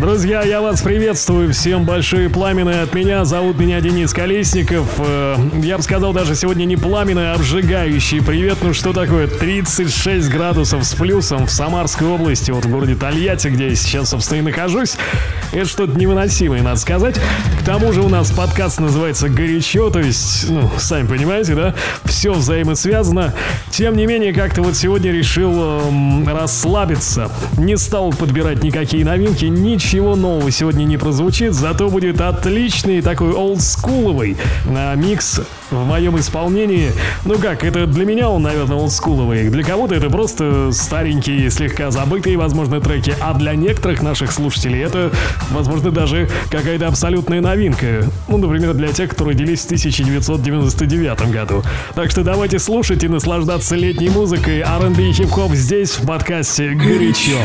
Друзья, я вас приветствую. Всем большие пламены от меня. Зовут меня Денис Колесников. Э, я бы сказал, даже сегодня не пламенный, а обжигающий привет. Ну что такое? 36 градусов с плюсом в Самарской области, вот в городе Тольятти, где я сейчас, собственно, и нахожусь. Это что-то невыносимое, надо сказать. К тому же у нас подкаст называется «Горячо», то есть, ну, сами понимаете, да? Все взаимосвязано. Тем не менее, как-то вот сегодня решил эм, расслабиться. Не стал подбирать никакие новинки, ничего ничего нового сегодня не прозвучит, зато будет отличный такой олдскуловый а, микс в моем исполнении. Ну как, это для меня он, наверное, олдскуловый. Для кого-то это просто старенькие, слегка забытые, возможно, треки. А для некоторых наших слушателей это, возможно, даже какая-то абсолютная новинка. Ну, например, для тех, кто родились в 1999 году. Так что давайте слушать и наслаждаться летней музыкой. R&B и хип-хоп здесь, в подкасте «Горячо».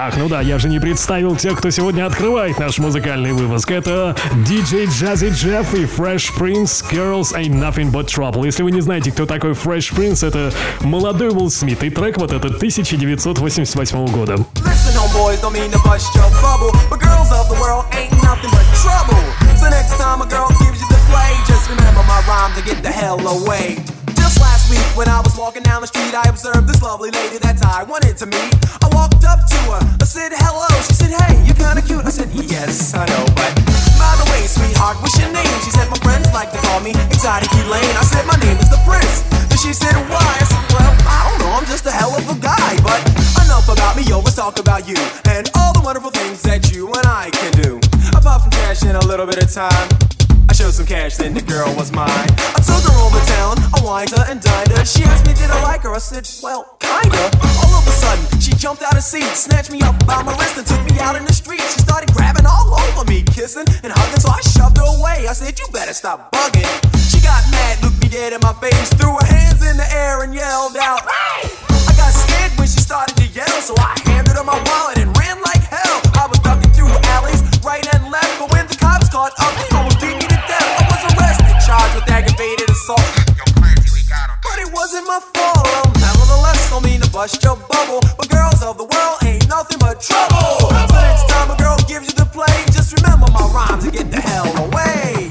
Ах, ну да, я же не представил тех, кто сегодня открывает наш музыкальный выпуск. Это DJ Jazzy Jeff и Fresh Prince Girls Ain't Nothing But Trouble. Если вы не знаете, кто такой Fresh Prince, это молодой Уилл Смит, и трек вот этот 1988 года. Just last week when I was walking down the street, I observed this lovely lady that I wanted to meet. I walked up to her, I said hello. She said, Hey, you're kinda cute. I said, Yes, I know, but by the way, sweetheart, what's your name? She said, My friends like to call me Exotic Elaine. I said, My name is the Prince. Then she said, Why? I said, Well, I don't know, I'm just a hell of a guy, but enough about me, yo, let's talk about you and all the wonderful things that you and I can do. Apart from cash and a little bit of time. Showed some cash, then the girl was mine. I took her over town, I wined her and dined her. She asked me, did I like her? I said, well, kinda. All of a sudden, she jumped out of seat, snatched me up by my wrist, and took me out in the street. She started grabbing all over me, kissing and hugging, so I shoved her away. I said, you better stop bugging. She got mad, looked me dead in my face, threw her hands in the air and yelled out, hey! I got scared when she started to yell, so I handed her my wallet and wasn't my fault. Well, nevertheless, don't mean to bust your bubble. But girls of the world ain't nothing but trouble. So next time a girl gives you the play, just remember my rhyme to get the hell away.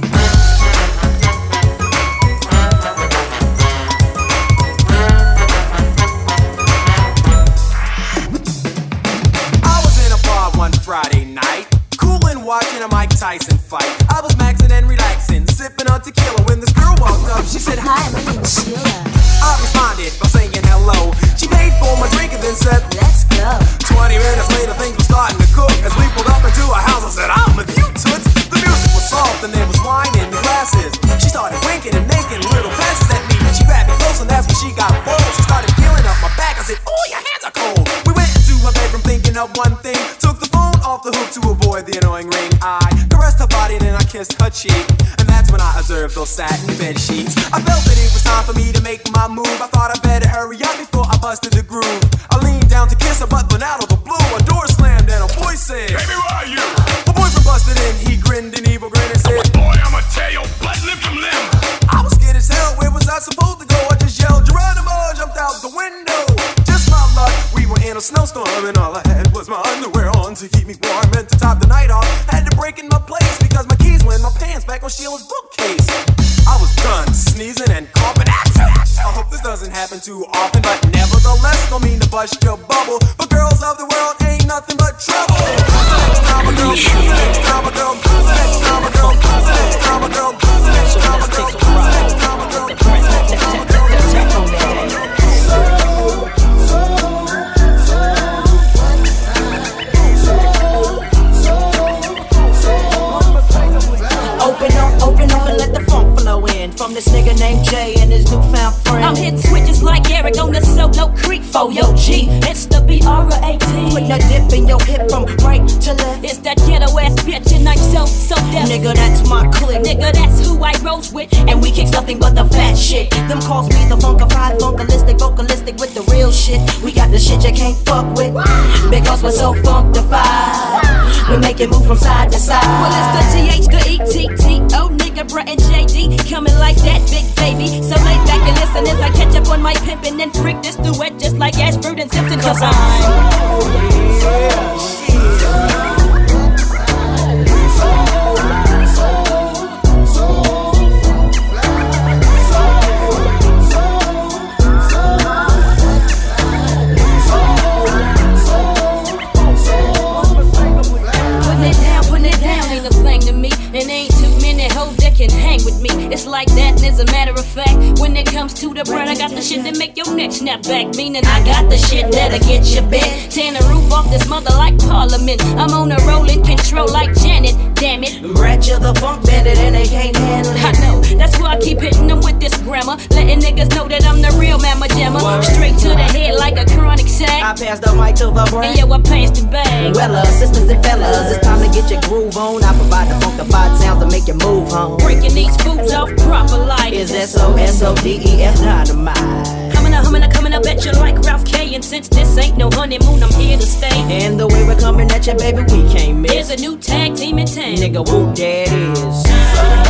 I was in a bar one Friday night, coolin' watching a Mike Tyson fight. I was maxing and relaxing, sipping on tequila when this girl walked up. She said, Hi, my name's Sheila. 19. Putting a dip in your hip from right to left. It's that ghetto ass bitch, and I'm so, so deaf. Nigga, that's my clique. Nigga, that's who I rose with. And we kick nothing but the fat shit. Them calls me the funkdafied, funkalistic, vocalistic with the real shit. We got the shit you can't fuck with. Because we're so funkdafied. We make it move from side to side. Well, it's the T H, the E T T O Brett and JD coming like that, big baby. So lay back and listen as I catch up on my pimpin' and freak this duet just like Ashford and Simpson. Cause I'm. It's like that, and as a matter of fact, when it comes to the bread, I got the shit that make your neck snap back. Meaning I got the shit that'll get you bent. Tearing the roof off this mother like Parliament. I'm on a rolling control like Janet. Damn it. Rat you the funk bandit and they can't handle it. I know, that's why I keep hitting them with this grammar. Letting niggas know that I'm the real mamma jamma. Straight to the head like a chronic sack. I pass the mic to the brain. And yo, I passed the bag. Well, uh, sisters and fellas, it's time to get your groove on. I provide the funkdafied sounds to make you move home. Breaking these fools off proper life. Is S O S O D E F dynamite. I'm coming up, humming up, coming up at you like Ralph K. And since this ain't no honeymoon, I'm here to stay. And the way we're coming at you, baby, we can't miss. Here's a new tag team in town. Nigga, who it is.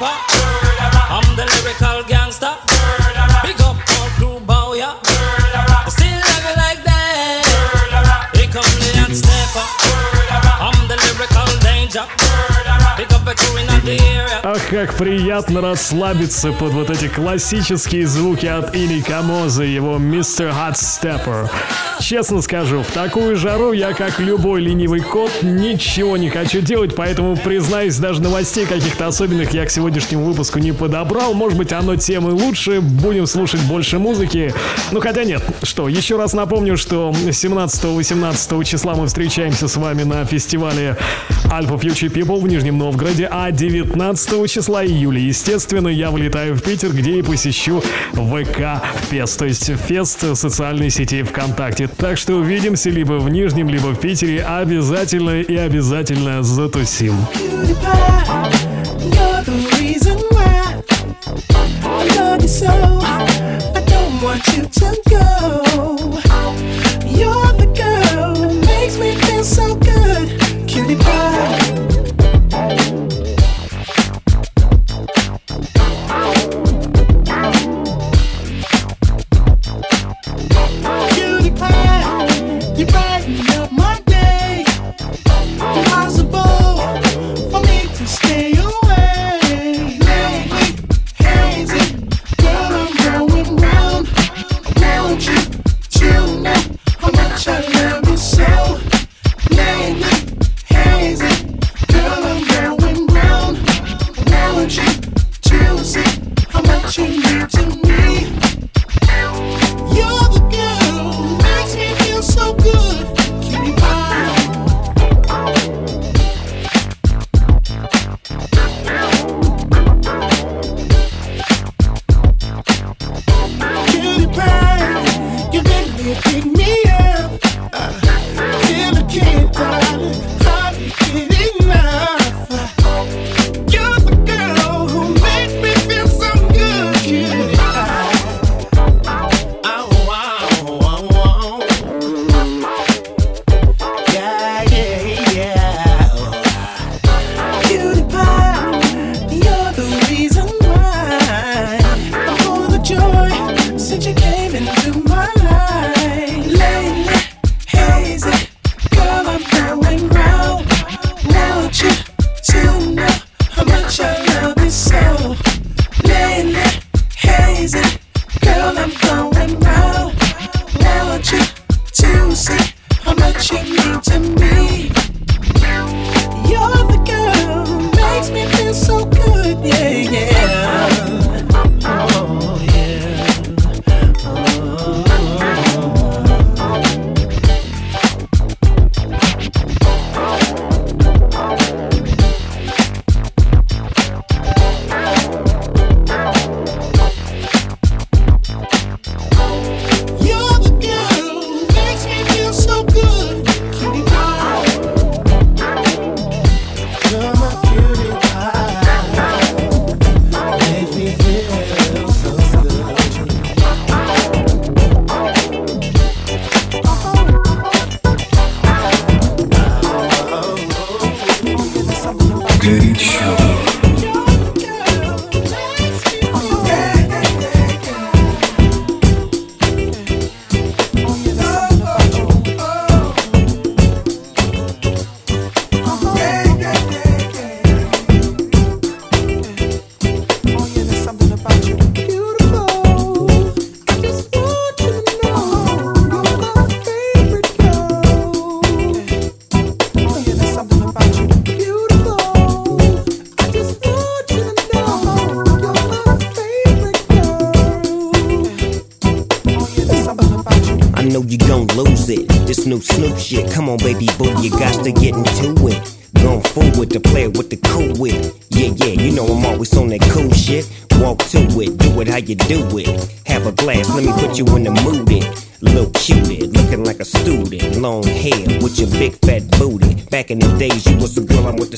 I'm the lyrical gangster. Как приятно расслабиться под вот эти классические звуки от Ини Камоза, его Mr. Hot Stepper. Честно скажу, в такую жару я, как любой ленивый кот, ничего не хочу делать, поэтому, признаюсь, даже новостей каких-то особенных я к сегодняшнему выпуску не подобрал. Может быть, оно темы лучше, будем слушать больше музыки. Ну, хотя нет. Что, еще раз напомню, что 17-18 числа мы встречаемся с вами на фестивале Alpha Future People в Нижнем Новгороде, а 19 числа июля, естественно, я вылетаю в Питер, где и посещу ВК Фест, то есть Фест социальной сети ВКонтакте. Так что увидимся либо в Нижнем, либо в Питере. Обязательно и обязательно затусим. want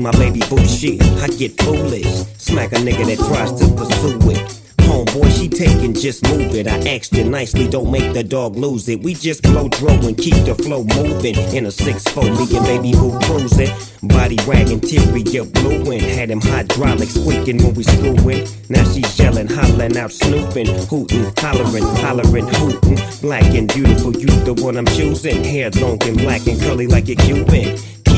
my baby boo shit, I get foolish. Smack a nigga that tries to pursue it. Homeboy, she taking, just move it. I asked you nicely, don't make the dog lose it. We just blow dro and keep the flow moving. In a 6-4, me and baby boo cruising. Body wagging, teary, get blueing. Had him hydraulics squeaking when we screwing. Now she's yelling, hollering out, snooping, hooting, hollering, hollering, hooting. Black and beautiful, you the one I'm choosing. Hair long and black and curly like a Cuban.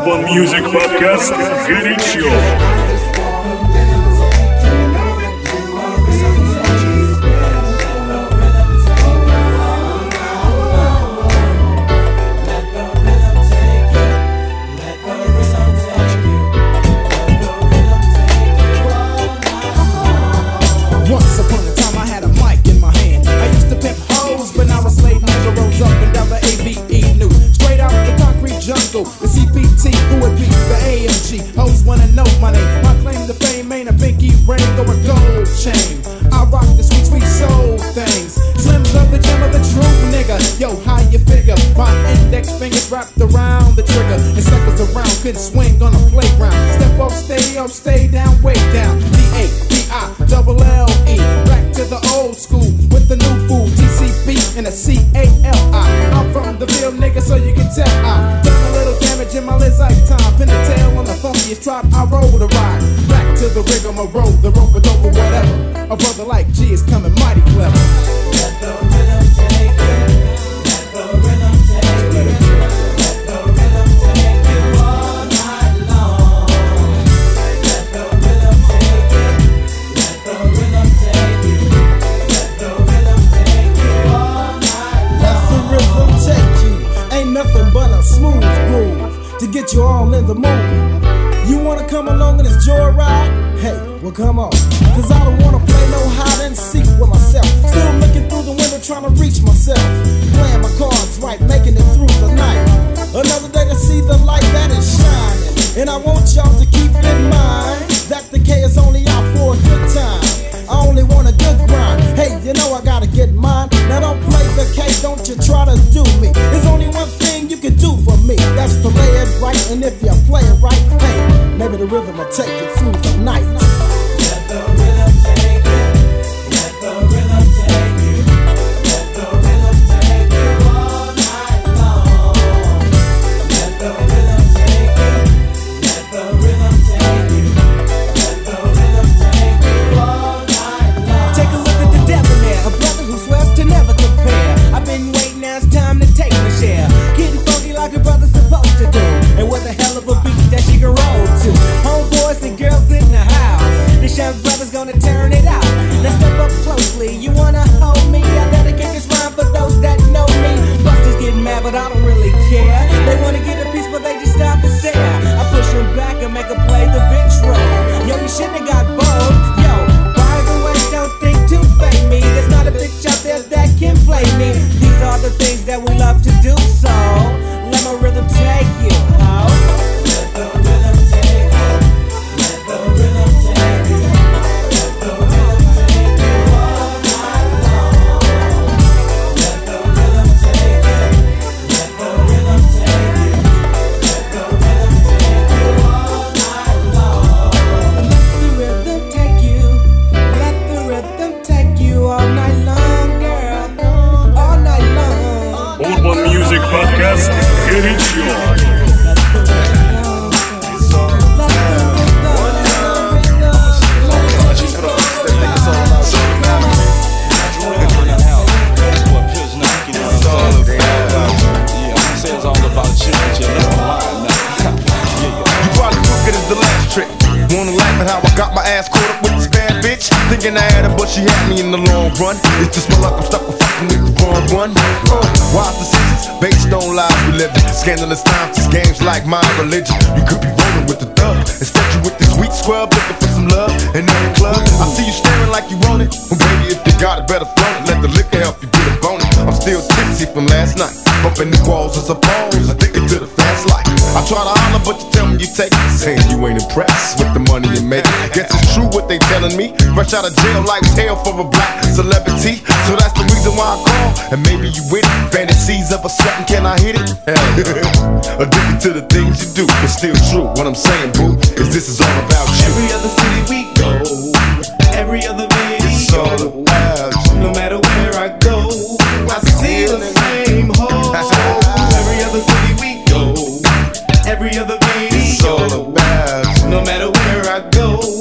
Urban Music Podcast «Горячо». In this joyride? Hey, well come on. Cause I don't wanna play no hide and seek with myself. Still looking through the window trying to reach myself. Playing my cards right, making it through the night. Another day to see the light that is shining. And I want y'all to keep in mind that the K is only out for a good time. I only want a good grind. Hey, you know I gotta get mine. Now don't play the K, don't you try to do me. There's only one thing you can do for me. That's to lay it right, and if you play it right, hey, maybe the rhythm will take you through the night. shoulda got bold. Yo, By the way, don't think to fake me? There's not a bitch out there that can play me. These are the things that we love to do, so. Telling me. Rush out of jail, life's hell for a black celebrity. So that's the reason why I call. And maybe you with it. Fantasies of a something, can I hit it? Addicted to the things you do. It's still true. What I'm saying, boo, is this is all about you. Every other city we go, every other It's all about you. No matter where I go, I see the same hoes. Every other city we go, every other It's all about you. No matter where I go,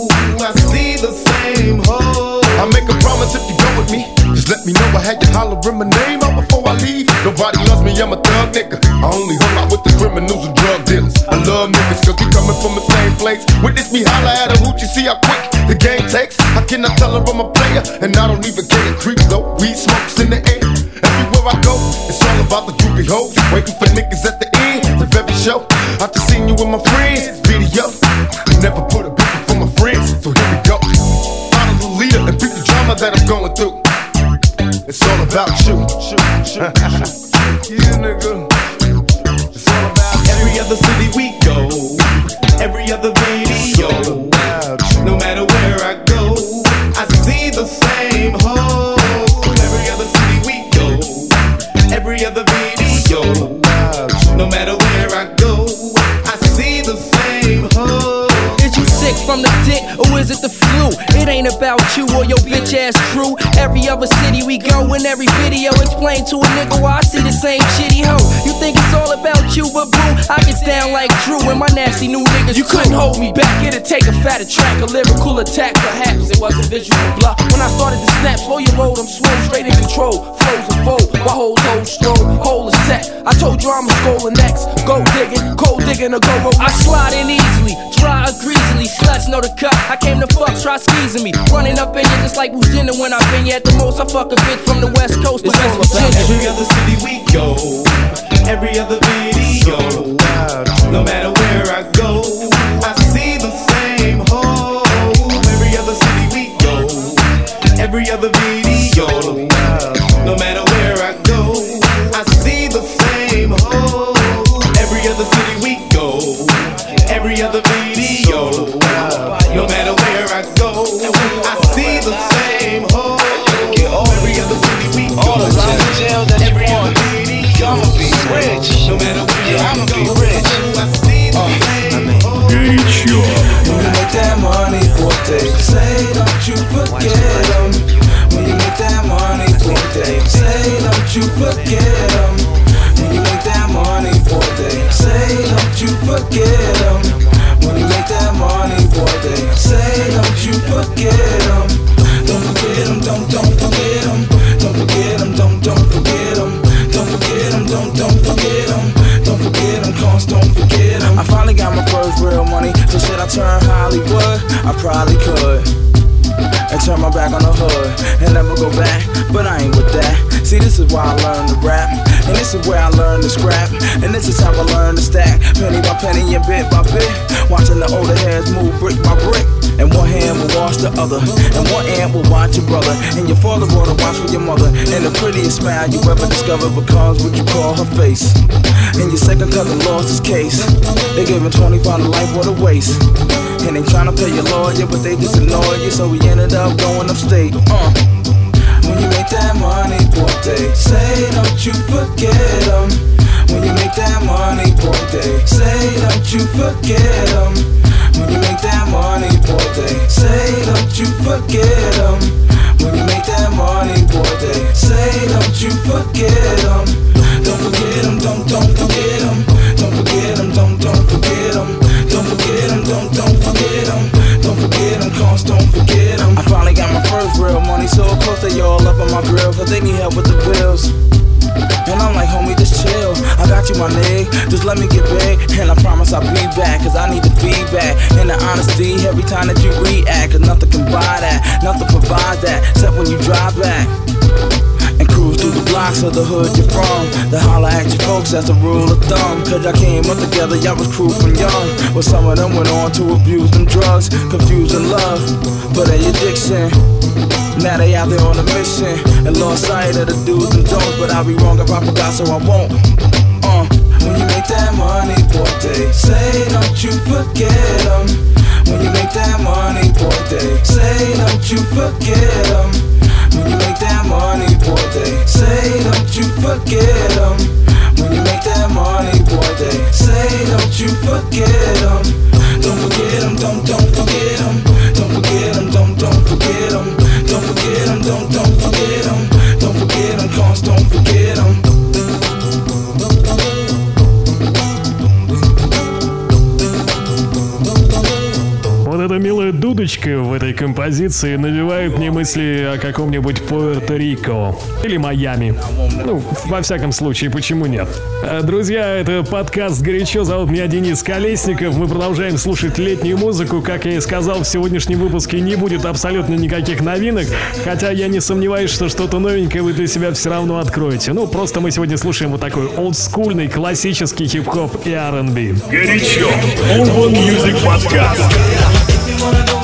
me know I had you hollering my name out before I leave. Nobody loves me, I'm a thug nigga. I only hung out with the criminals and drug dealers. I love niggas cause we coming from the same place. Witness me holler at a hoot, you see how quick the game takes. I tell her I'm a player? And I don't even it creep though. Weed smokes in the air. Everywhere I go, it's all about the groupie hoes. Waiting for niggas at the end of every show. I just seen you with my friends, video. Never put a bitch for my friends, so here we go. Follow the leader and beat the drama that I'm going yeah, nigga. It's all about you. Every other city we go, every other video. No matter where I go, I see the same hoes. Every other city we go, every other video. No matter where I go, I see the same hoes. Is you sick from the dick or is it the flu? It ain't about you or your bitch ass crew. Every other city we go, in every video, explain to a nigga why I see the same shitty hoe. You think it's all about you, I get down like Drew and my nasty new niggas. You couldn't hold me back, it'd take a fatter track, a lyrical attack. Perhaps it was a visual bluff. When I started to snap, slow your roll, I'm swole, straight in control. Flows a fold, my whole whole stroll, whole is set. I told you I'm a scholar next. Go digging, cold digging, a go roll. I slide in easily, dry or greasily. Sluts know the cut. I came to fuck, try squeezing me. Running up in you just like dinner when I've been here at the most. I fuck a bitch from the west coast to West Virginia. Every other city we go, every other video. So No matter why I learned to rap, and this is where I learned to scrap, and this is how I learned to stack, penny by penny and bit by bit. Watching the older heads move brick by brick, and one hand will wash the other, and one hand will watch your brother, and your father a watch for your mother, and the prettiest smile you ever discovered becomes what you call her face. And your second cousin lost his case. They gave him 25 to life, what a waste. And they tryna pay your lawyer, but they just annoy you, so we ended up going upstate. Uh. Make that money, boy, they say, don't you forget them. When you make that money, boy, they say, don't you forget them. When you make that money, boy, they say, don't you forget them. When you make that money, boy, they say, don't you forget them. Don't forget them, don't, don't forget them. Don't forget them, don't, don't forget them. Don't forget them, don't, don't forget them. Don't forget them, cause don't forget real money, so of course they all up on my grill, cause they need help with the bills. And I'm like, homie, just chill. I got you, my nigga. Just let me get big. And I promise I'll be back. Cause I need the feedback. And the honesty every time that you react. Cause nothing can buy that. Nothing provides that. Except when you drive back. And cruise through the blocks of the hood you're from. To holler at your folks, that's a rule of thumb. Cause y'all came up together, y'all was crew from young. But some of them went on to abuse them drugs, confusing love for their addiction. Now they out there on a mission and lost sight of the do's and don'ts. But I'll be wrong if I forgot, so I won't. Uh, when you make that money, boy, they say don't you forget 'em. When you make that money, boy, they say don't you forget 'em. When you make that money, boy, they say don't you forget 'em. When you make that money, boy, they say don't you forget 'em. Don't forget 'em, don't don't forget 'em. Don't forget 'em, дудочка в этой композиции навевает мне мысли о каком-нибудь Пуэрто-Рико или Майами. Ну, во всяком случае, почему нет? А, Друзья, это подкаст «Горячо». Зовут меня Денис Колесников. Мы продолжаем слушать летнюю музыку. Как я и сказал, в сегодняшнем выпуске не будет абсолютно никаких новинок. Хотя я не сомневаюсь, что что-то новенькое вы для себя все равно откроете. Ну, просто мы сегодня слушаем вот такой олдскульный, классический хип-хоп и R&B. Горячо. Urban Music Podcast.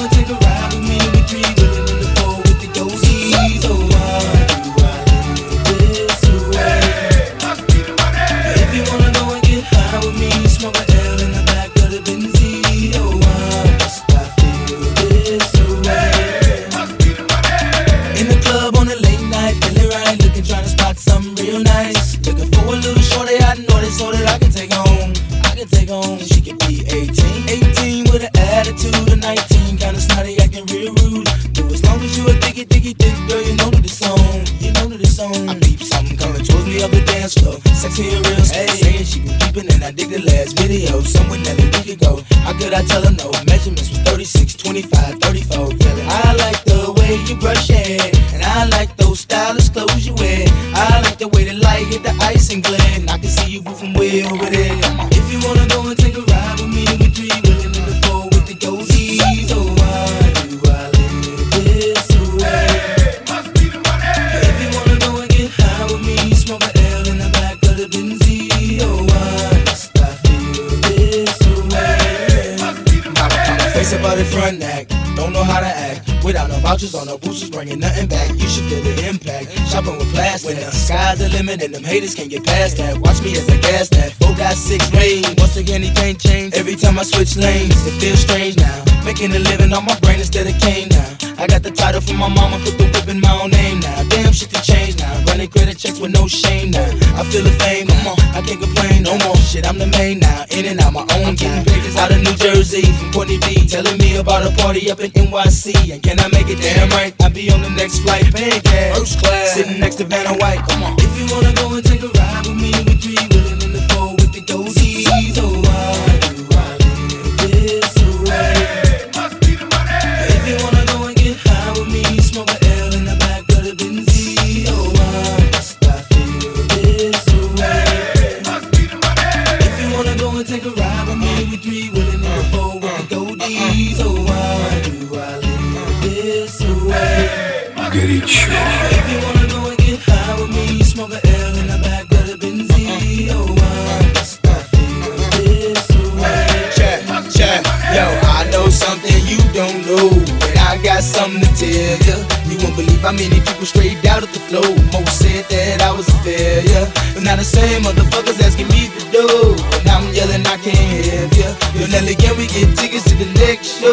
Ice and glare. And I can see you moving way over there. If you wanna go and take a ride with me, we three willing in the four with the ghosties. Oh, why do I live this way? If you wanna go and get high with me, smoke a L in the back of the Benzie. Oh, why must I feel this way? Face about it front neck, don't know how to act. Without no vouchers or no boosters, bringing nothing back. You should feel the impact. Shopping with plastic. When the sky's the limit and them haters can't get past that. Watch me as I gas that. Four got six range. Once again, anything change. Every time I switch lanes, it feels strange now. Making a living on my brain instead of cane now. I got the title from my mama, put the whip in my own name now. Damn shit to change now. Running credit checks with no shame now. I feel the fame, come on, I can't complain no more. Shit, I'm the main now. In and out my own game. Out of New Jersey, from Courtney B, telling me about a party up in NYC. And can I make it damn right? I'll be on the next flight, paying cash. First class, sitting next to Vanna White. Come on. If you wanna go and take a ride with me, we three willing in the four with the ghosties. Got something to tell ya. You won't believe how many people straight out of the flow. Most said that I was a failure. But now the same motherfuckers asking me for dough. And I'm yelling, I can't help ya. Yo, Nelly, can we get tickets to the next show?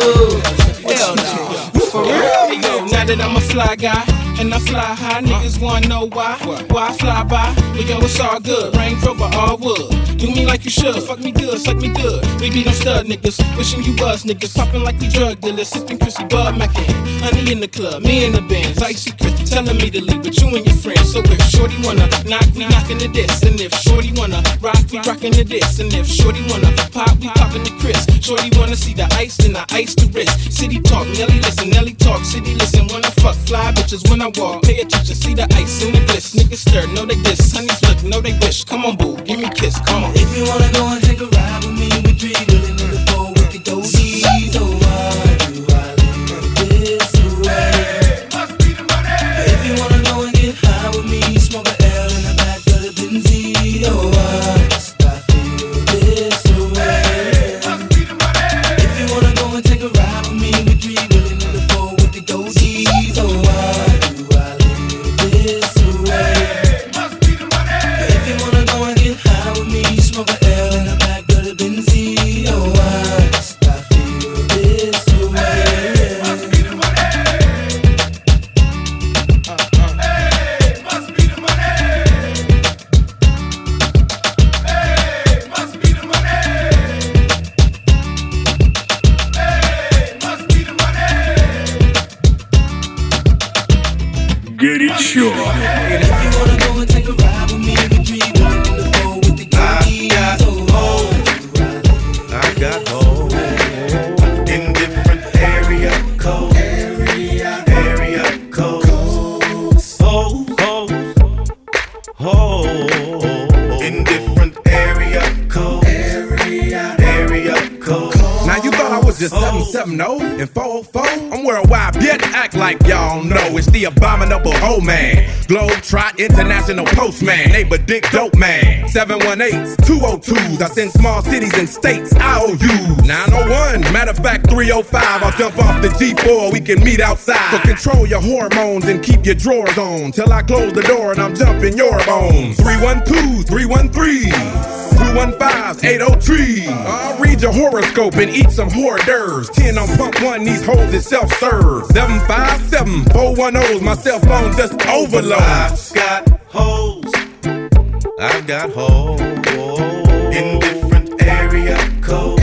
Hell no. For real? Hey, yo, now that I'm a fly guy and I fly high, niggas wanna know why. Why I fly by? But yo, it's all good. Range Rover, all wood. Do me like you should. Fuck me good, suck me good. We be them stud niggas. Wishing you was niggas. Popping like we drug dealers. Sipping Chrissy Bud Mackin. Honey in the club, me in the Benz. Icy Chris telling me to leave with you and your friends. So if Shorty wanna knock, we knocking the this. And if Shorty wanna rock, we rocking the this. And if Shorty wanna pop, we popping the Chris. Shorty wanna see the ice, then I ice the wrist. City talk, Nelly listen, Nelly talk, city listen. Wanna fuck fly bitches when I walk. Pay attention, see the ice in the bliss. Niggas stir, know they diss. Honeys look, know they wish. Come on, boo, give me kiss. Come on. If you wanna go and take a ride with me, we three willing in International Postman, neighbor Dick Dope Man. 718s, 202s. I send small cities and states IOUs. 901, matter of fact, 305. I'll jump off the G4, we can meet outside. So control your hormones and keep your drawers on. Till I close the door and I'm jumping your bones. 312s, 313s. 215s, 803. I'll read your horoscope and eat some hors d'oeuvres. 10 on pump one, these hoes is self serve. 757 410s, my cell phone just overload. I've got hoes. I've got hoes in different area codes.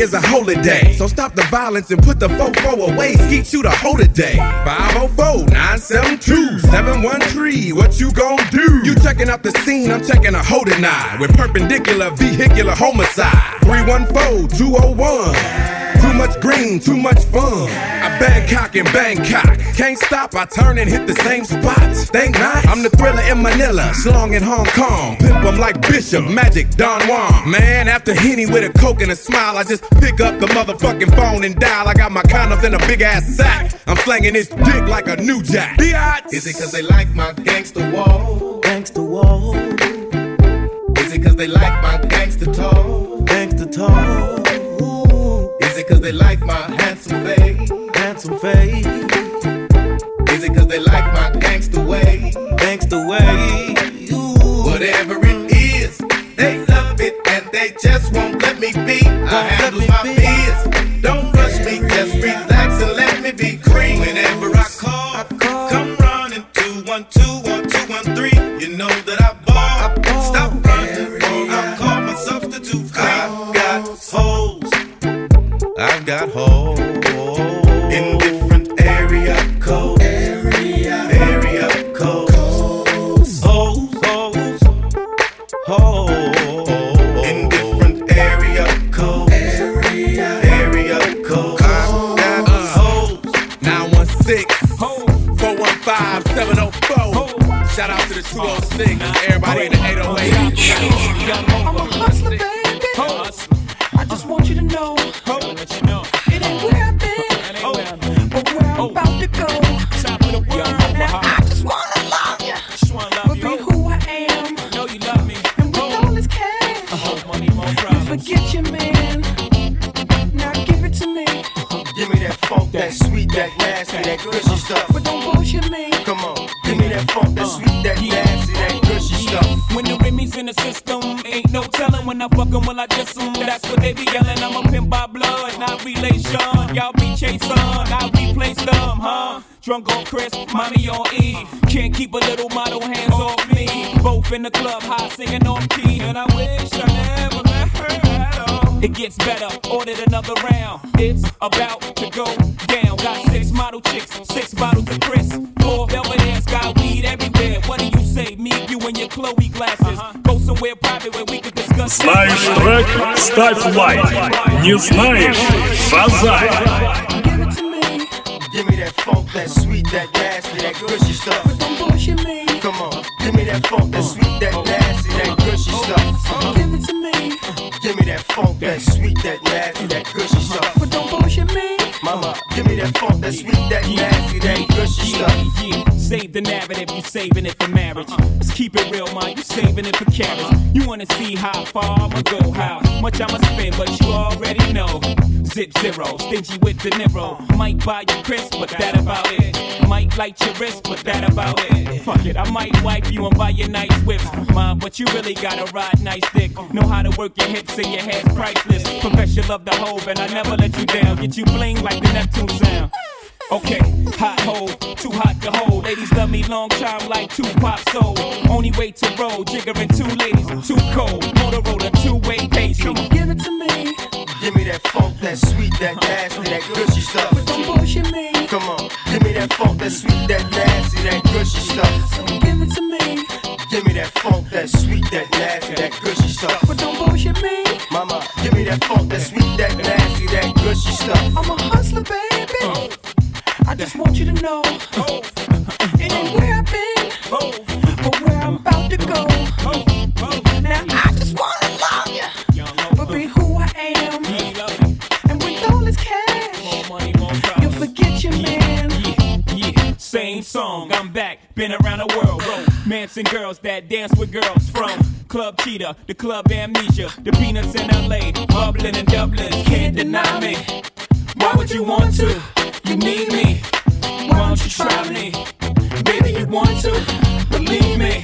Is a holiday, so stop the violence and put the fofo away. Skeet you the holiday. 504-972-713. What you gon' do? You checking out the scene, I'm checking a holding eye with perpendicular vehicular homicide. 314-201. Too much green, too much fun. I Bangkok and Bangkok. Can't stop, I turn and hit the same spot. Thank not. I'm the thriller in Manila, slong in Hong Kong. Pimp 'em like Bishop, Magic, Don Juan. Man, after Henny with a coke and a smile, I just pick up the motherfucking phone and dial. I got my condoms in a big ass sack. I'm slanging this dick like a new jack. Biatch. Is it cause they like my gangster wall? Gangster wall. Is it cause they like my gangster talk? Gangster talk. Is it cause they like my handsome face? Handsome face. Is it cause they like my gangster way? Gangster way. Whatever it is, they love it and they just won't let me be. I handle my got hoes in different area codes. Area, area codes. Hoes, hoes, oh, oh, hoes oh. in different area codes. Area, area codes. I've got hoes. 916 415 704. Shout out to the 206 everybody in the 808. I'm a hustler, baby. I just want you to know. It ain't where I've been, but where I'm about to go. Now I just wanna love you, but be who I am. And with all this cash, money, you forget your man. Now give it to me, Give me that funk, that sweet, that nasty, that gushy stuff. but don't bullshit me. Come on, give me that funk, that sweet, that nasty, that gushy stuff. When the Remy's in the system, ain't no telling when I fuck 'em, will I diss 'em? That's what they be yelling. I'm a pimp by blood, not relation. Y'all be chasing, I'll be replace them, huh? Drunk on Chris, mommy on E. Can't keep a little model hands off me. Both in the club, high singing on key, and I wish I never met her at all. It gets better, ordered another round. It's about to go down. Got six model chicks, six bottles of Chris, four velvet ass, got weed everywhere. What do you say? Me, you and your Chloe glasses. Uh-huh. Go somewhere private where we could. Знаешь трек? Ставь лайк. Не знаешь? Шазай. Give me that funk, that sweet, that nasty, that gushy stuff. But don't bullshit me. Come on, give me that funk, that sweet, that nasty, that gushy stuff. Give it to me. Give me that funk, that sweet, that nasty, that gushy stuff. That funk, that sweet, that nasty, that gushy stuff. Yeah, save the narrative, you saving it for marriage. Let's keep it real, man, you saving it for carriage. You wanna see how far I'ma go, how much I'ma spend, but you already know. Zip zero, stingy with the Niro. Might buy you crisp, but that about it. Might light your wrist, but that about it. Fuck it, I might wipe you and buy you nice whips. Mom, but you really gotta ride nice dick. Know how to work your hips and your head's priceless. Profession love the hove, and I never let you down. Get you bling like the Neptune sound. Okay, hot hole, too hot to hold. Ladies love me long time like Tupac soul. Only way to roll, jiggering two ladies, too cold. Motorola, two-way page. Come on, give it to me. Give me that funk, that sweet, that nasty, that gushy stuff. But don't bullshit me. Come on, give me that funk, that sweet, that nasty, that gushy stuff. So Give it to me. Give me that funk, that sweet, that nasty, that gushy stuff. But don't bullshit me. Mama, give me that funk, that sweet, that nasty, that gushy stuff. I'm a hustler, baby. I just want you to know it ain't where I've been, but where I'm about to go. Now I just wanna love you, but be who I am. And with all this cash, you'll forget your man. Same song, I'm back, been around the world, romance and girls that dance with girls from Club Cheetah, the Club Amnesia, the Peanuts in LA, bubbling in Dublin, can't deny me. Why would you want to? You need me. Why don't you try me? Baby, you want to? Believe me.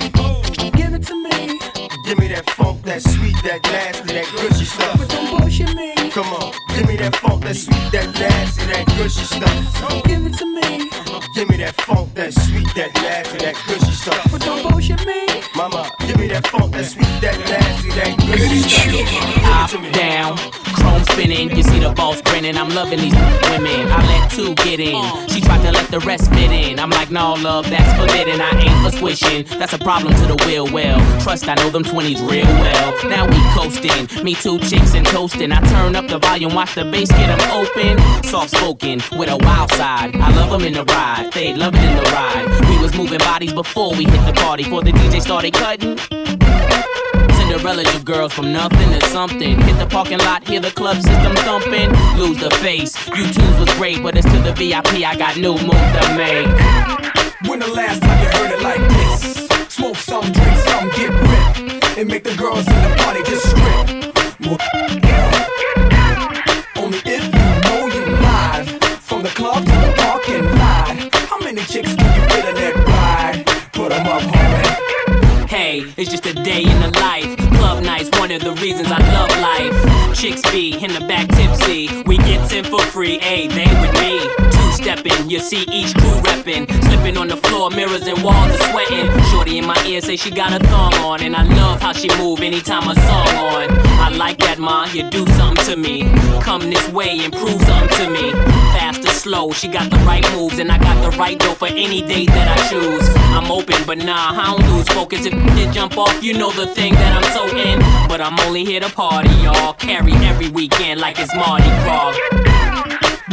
Give it to me. Give me that funk, that sweet, that nasty, that gushy stuff. But don't bullshit me. Come on, give me that funk, that sweet, that nasty, that gushy stuff. Give it to me. Give me that funk, that sweet, that nasty, that gushy stuff. But don't bullshit me. Mama, give me that funk, that sweet, that nasty, that gushy stuff. Up, down, chrome spinning. You see the balls grinning. I'm loving these women. I let two get in. She tried to let the rest fit in. I'm like, no, love, that's forbidden. I ain't for squishing. That's a problem to the will well. Trust, I know them 20s real well. Now we coasting. Me two chicks and toasting. I turn up the volume, watch the bass get them open. Soft spoken with a wild side. I love them in the ride. They love it in the ride. We was moving bodies before we hit the party. Before the DJ started cutting. Cinderella, you girls from nothing to something. Hit the parking lot, hear the club system thumping. Lose the face. You twos was great, but it's to the VIP. I got new move to make. When the last time you heard it like this? Smoke some, drink some, get ripped. And make the girls in the party just strip. Well, Only if you know you live. From the club to the parking lot. How many chicks can you fit in that ride? Put 'em up, homie. Hey, it's just a day in the life. One of the reasons I love life. Chicks be in the back tipsy. We get in for free, hey, they with me. Two stepping, you see each crew reppin'. Slipping on the floor, mirrors and walls are sweating. Shorty in my ear say she got a thong on. And I love how she move anytime a song on. I like that, ma, you do something to me. Come this way and prove something to me. Fast or slow, she got the right moves. And I got the right dough for any date that I choose. I'm open, but nah, I don't lose focus. If it jump off, you know the thing that I'm so in. But I'm only here to party, y'all. Carry every weekend like it's Mardi Gras.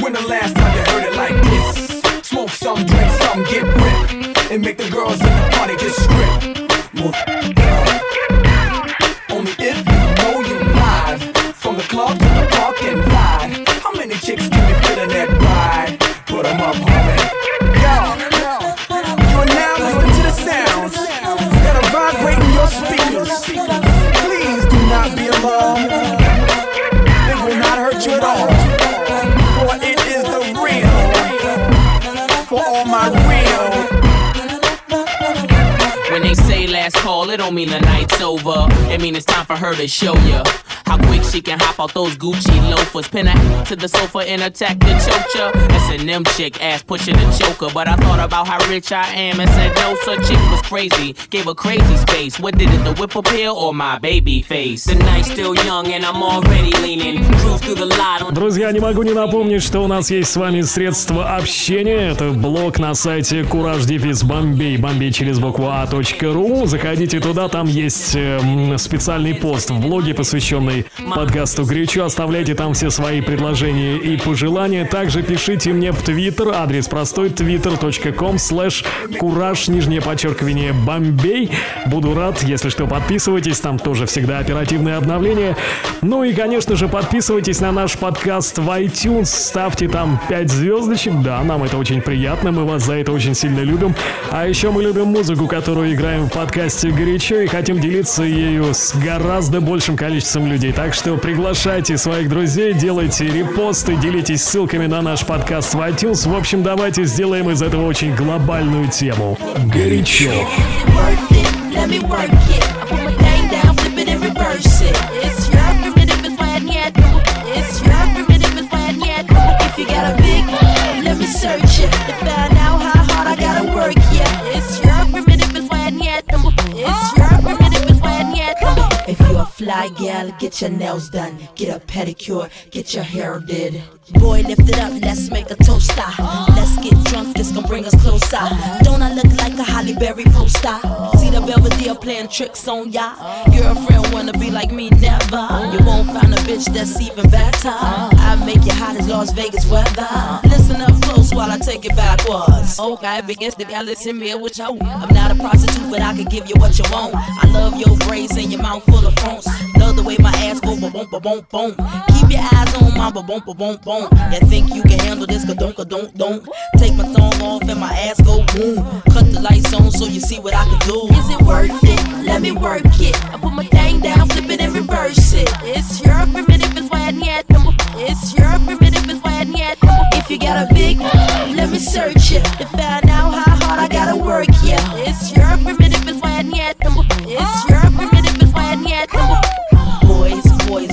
When the last time you heard it like this? Smoke some, drink some, get ripped. And make the girls in the party just strip. Well, call, it don't mean the night's over. It mean it's time for her to show ya how quick she can hop out those Gucci loafers. Pin her to the sofa and attack the chocha. S&M chick, ass pushing the choker. But I thought about how rich I am and said no, such chick was crazy. Gave her crazy space. What did it, the whip appeal or my baby face? The night's still young and I'm already leaning. Cruise through the light on Друзья, не могу не напомнить, что у нас есть с вами средства общения. Это блог на сайте Кураж Дефис Бомбей, Бомбей через букву А.ру. Заходите заходите туда, там есть э, специальный пост в блоге, посвященный подкасту «Горячо». Оставляйте там все свои предложения и пожелания. Также пишите мне в Твиттер, адрес простой, twitter.com slash кураж, нижнее подчеркивание, бомбей. Буду рад, если что, подписывайтесь, там тоже всегда оперативные обновления. Ну и, конечно же, подписывайтесь на наш подкаст в iTunes, ставьте там 5 звездочек, да, нам это очень приятно, мы вас за это очень сильно любим. А еще мы любим музыку, которую играем в подкасте новостью горячо и хотим делиться ею с гораздо большим количеством людей. Так что приглашайте своих друзей, делайте репосты, делитесь ссылками на наш подкаст в iTunes. В общем, давайте сделаем из этого очень глобальную тему. Горячо. Search it to find out how hard I gotta work, yeah. It's your fly gal, get your nails done. Get a pedicure, get your hair did. Boy, lift it up, let's make a toast. Let's get drunk, this gon' bring us closer. Don't I look like a Halle Berry poster? See the Belvedere playing tricks on ya. Girlfriend wanna be like me, never. You won't find a bitch that's even better. I make you hot as Las Vegas weather. Listen up close while I take it backwards. Okay, begins to listen me what you I'm not a prostitute, but I can give you what you want. I love your braids and your mouth full of phones. Love the way my ass go, boom, ba boom, boom. Keep your eyes on my ba boom, ba boom, boom. You think you can handle this? Ka don't, ka don't, don't. Take my thong off and my ass go boom. Cut the lights on so you see what I can do. Is it worth it? Let me work it. I put my thing down, flip it and reverse it. It's your primitive, it's why I need It's your primitive, it's why I need If you got a big, let me search it to find out how hard I gotta work. Yeah, it's your primitive, it's why I need It's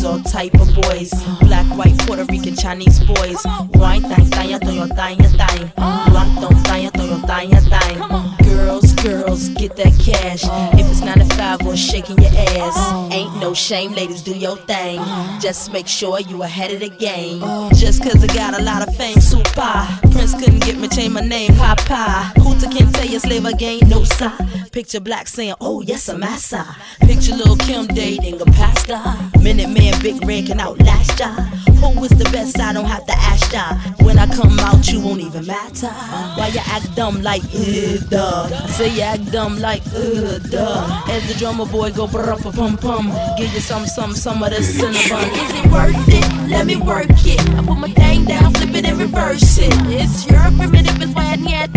Boys, all type of boys. Black, white, Puerto Rican, Chinese boys. Wine, thang, thang, thang, thang, thang. Blanc, thang, thang, thang, thang. Girls, girls, get that cash. If it's 9 to 5 or shaking your ass. Ain't no shame, ladies, do your thing. Just make sure you ahead of the game. Just cause I got a lot of fame, super. Prince couldn't get me, change my name, Papa. Hooter can't tell you slave again, no sir. Picture black saying, oh yes, I'm massa. Picture little Kim dating a pastor. Minute man, big red can outlast ya. Who is the best? I don't have to ask ya. When I come out, you won't even matter. Why you act dumb like, uh, duh. Say you act dumb like, uh, duh. As the drummer boy go brr pum pum. Give you some, some, some of this cinnamon. Is it worth it? Let me work it. I put my thing down, flip it and reverse it. It's your primitive, it's why I need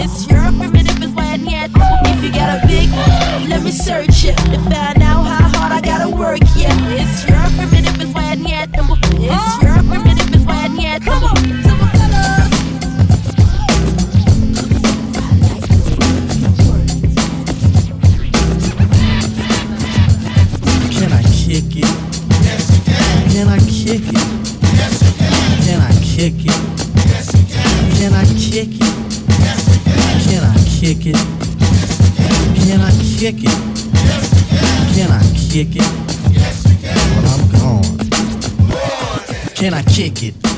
It's your primitive, it's I need If you got a big, let me search it to find out how hard I gotta work. Yeah, it's your primitive, it's why I need It's your primitive, it's why I need Come on, Can I kick it? Yes, you can. Can I kick it? Yes, you can. Can I kick it? Can. I kick it? Can I kick it? Can. I kick it? Well, I'm gone. Can I kick it?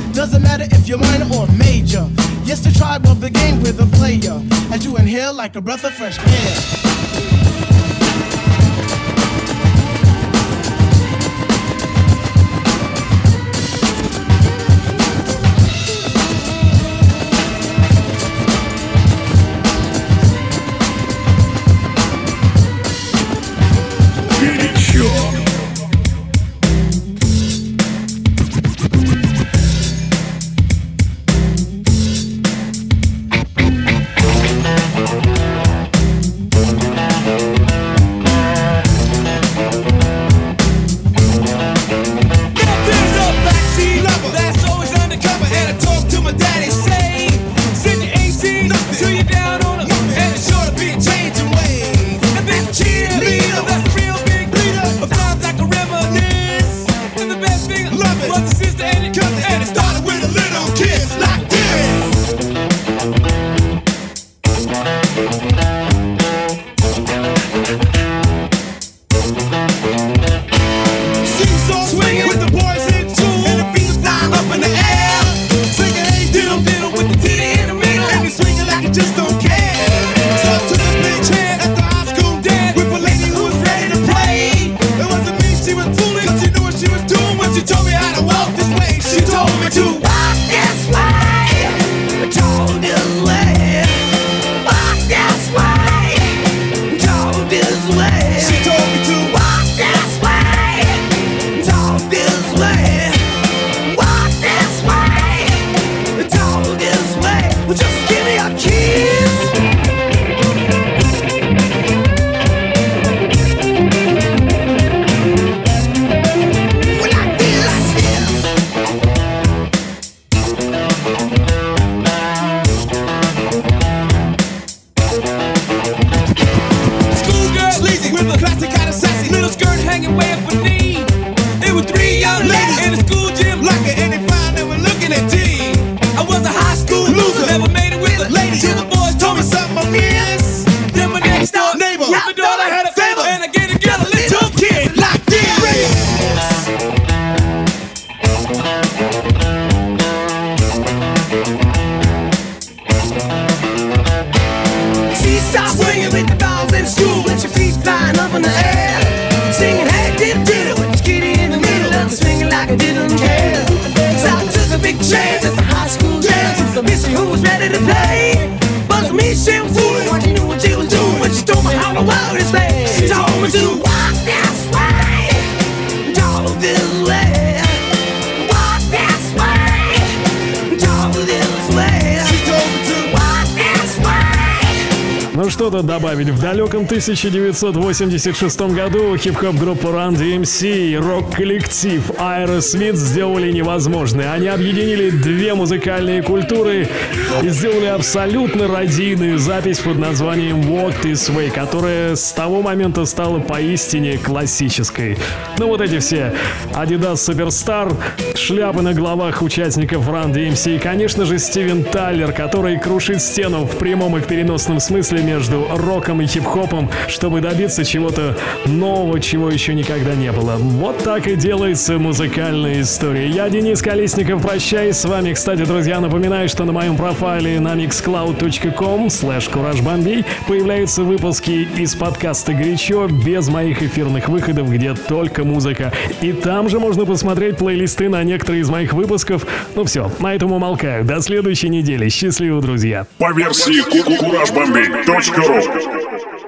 Doesn't matter if you're minor or major. Yes, the tribe of the game with a player. As you inhale like a breath of fresh air. Что тут добавить? В далеком 1986 году хип-хоп группа Run DMC и рок-коллектив Aerosmith сделали невозможное. Они объединили две музыкальные культуры и сделали абсолютно родийную запись под названием Walk This Way, которая с того момента стала поистине классической. Ну вот эти все Adidas Superstar, шляпы на головах участников Run DMC и, конечно же, Стивен Тайлер, который крушит стену в прямом и в переносном смысле между роком и хип-хопом, чтобы добиться чего-то нового, чего еще никогда не было. Вот так и делается музыкальная история. Я Денис Колесников, прощаюсь с вами. Кстати, друзья, напоминаю, что на моем профайле на mixcloud.com slash куражбомбей появляются выпуски из подкаста «Горячо» без моих эфирных выходов, где только музыка. И там же можно посмотреть плейлисты на некоторые из моих выпусков. Ну все, на этом умолкаю. До следующей недели. Счастливо, друзья. По версии chorro.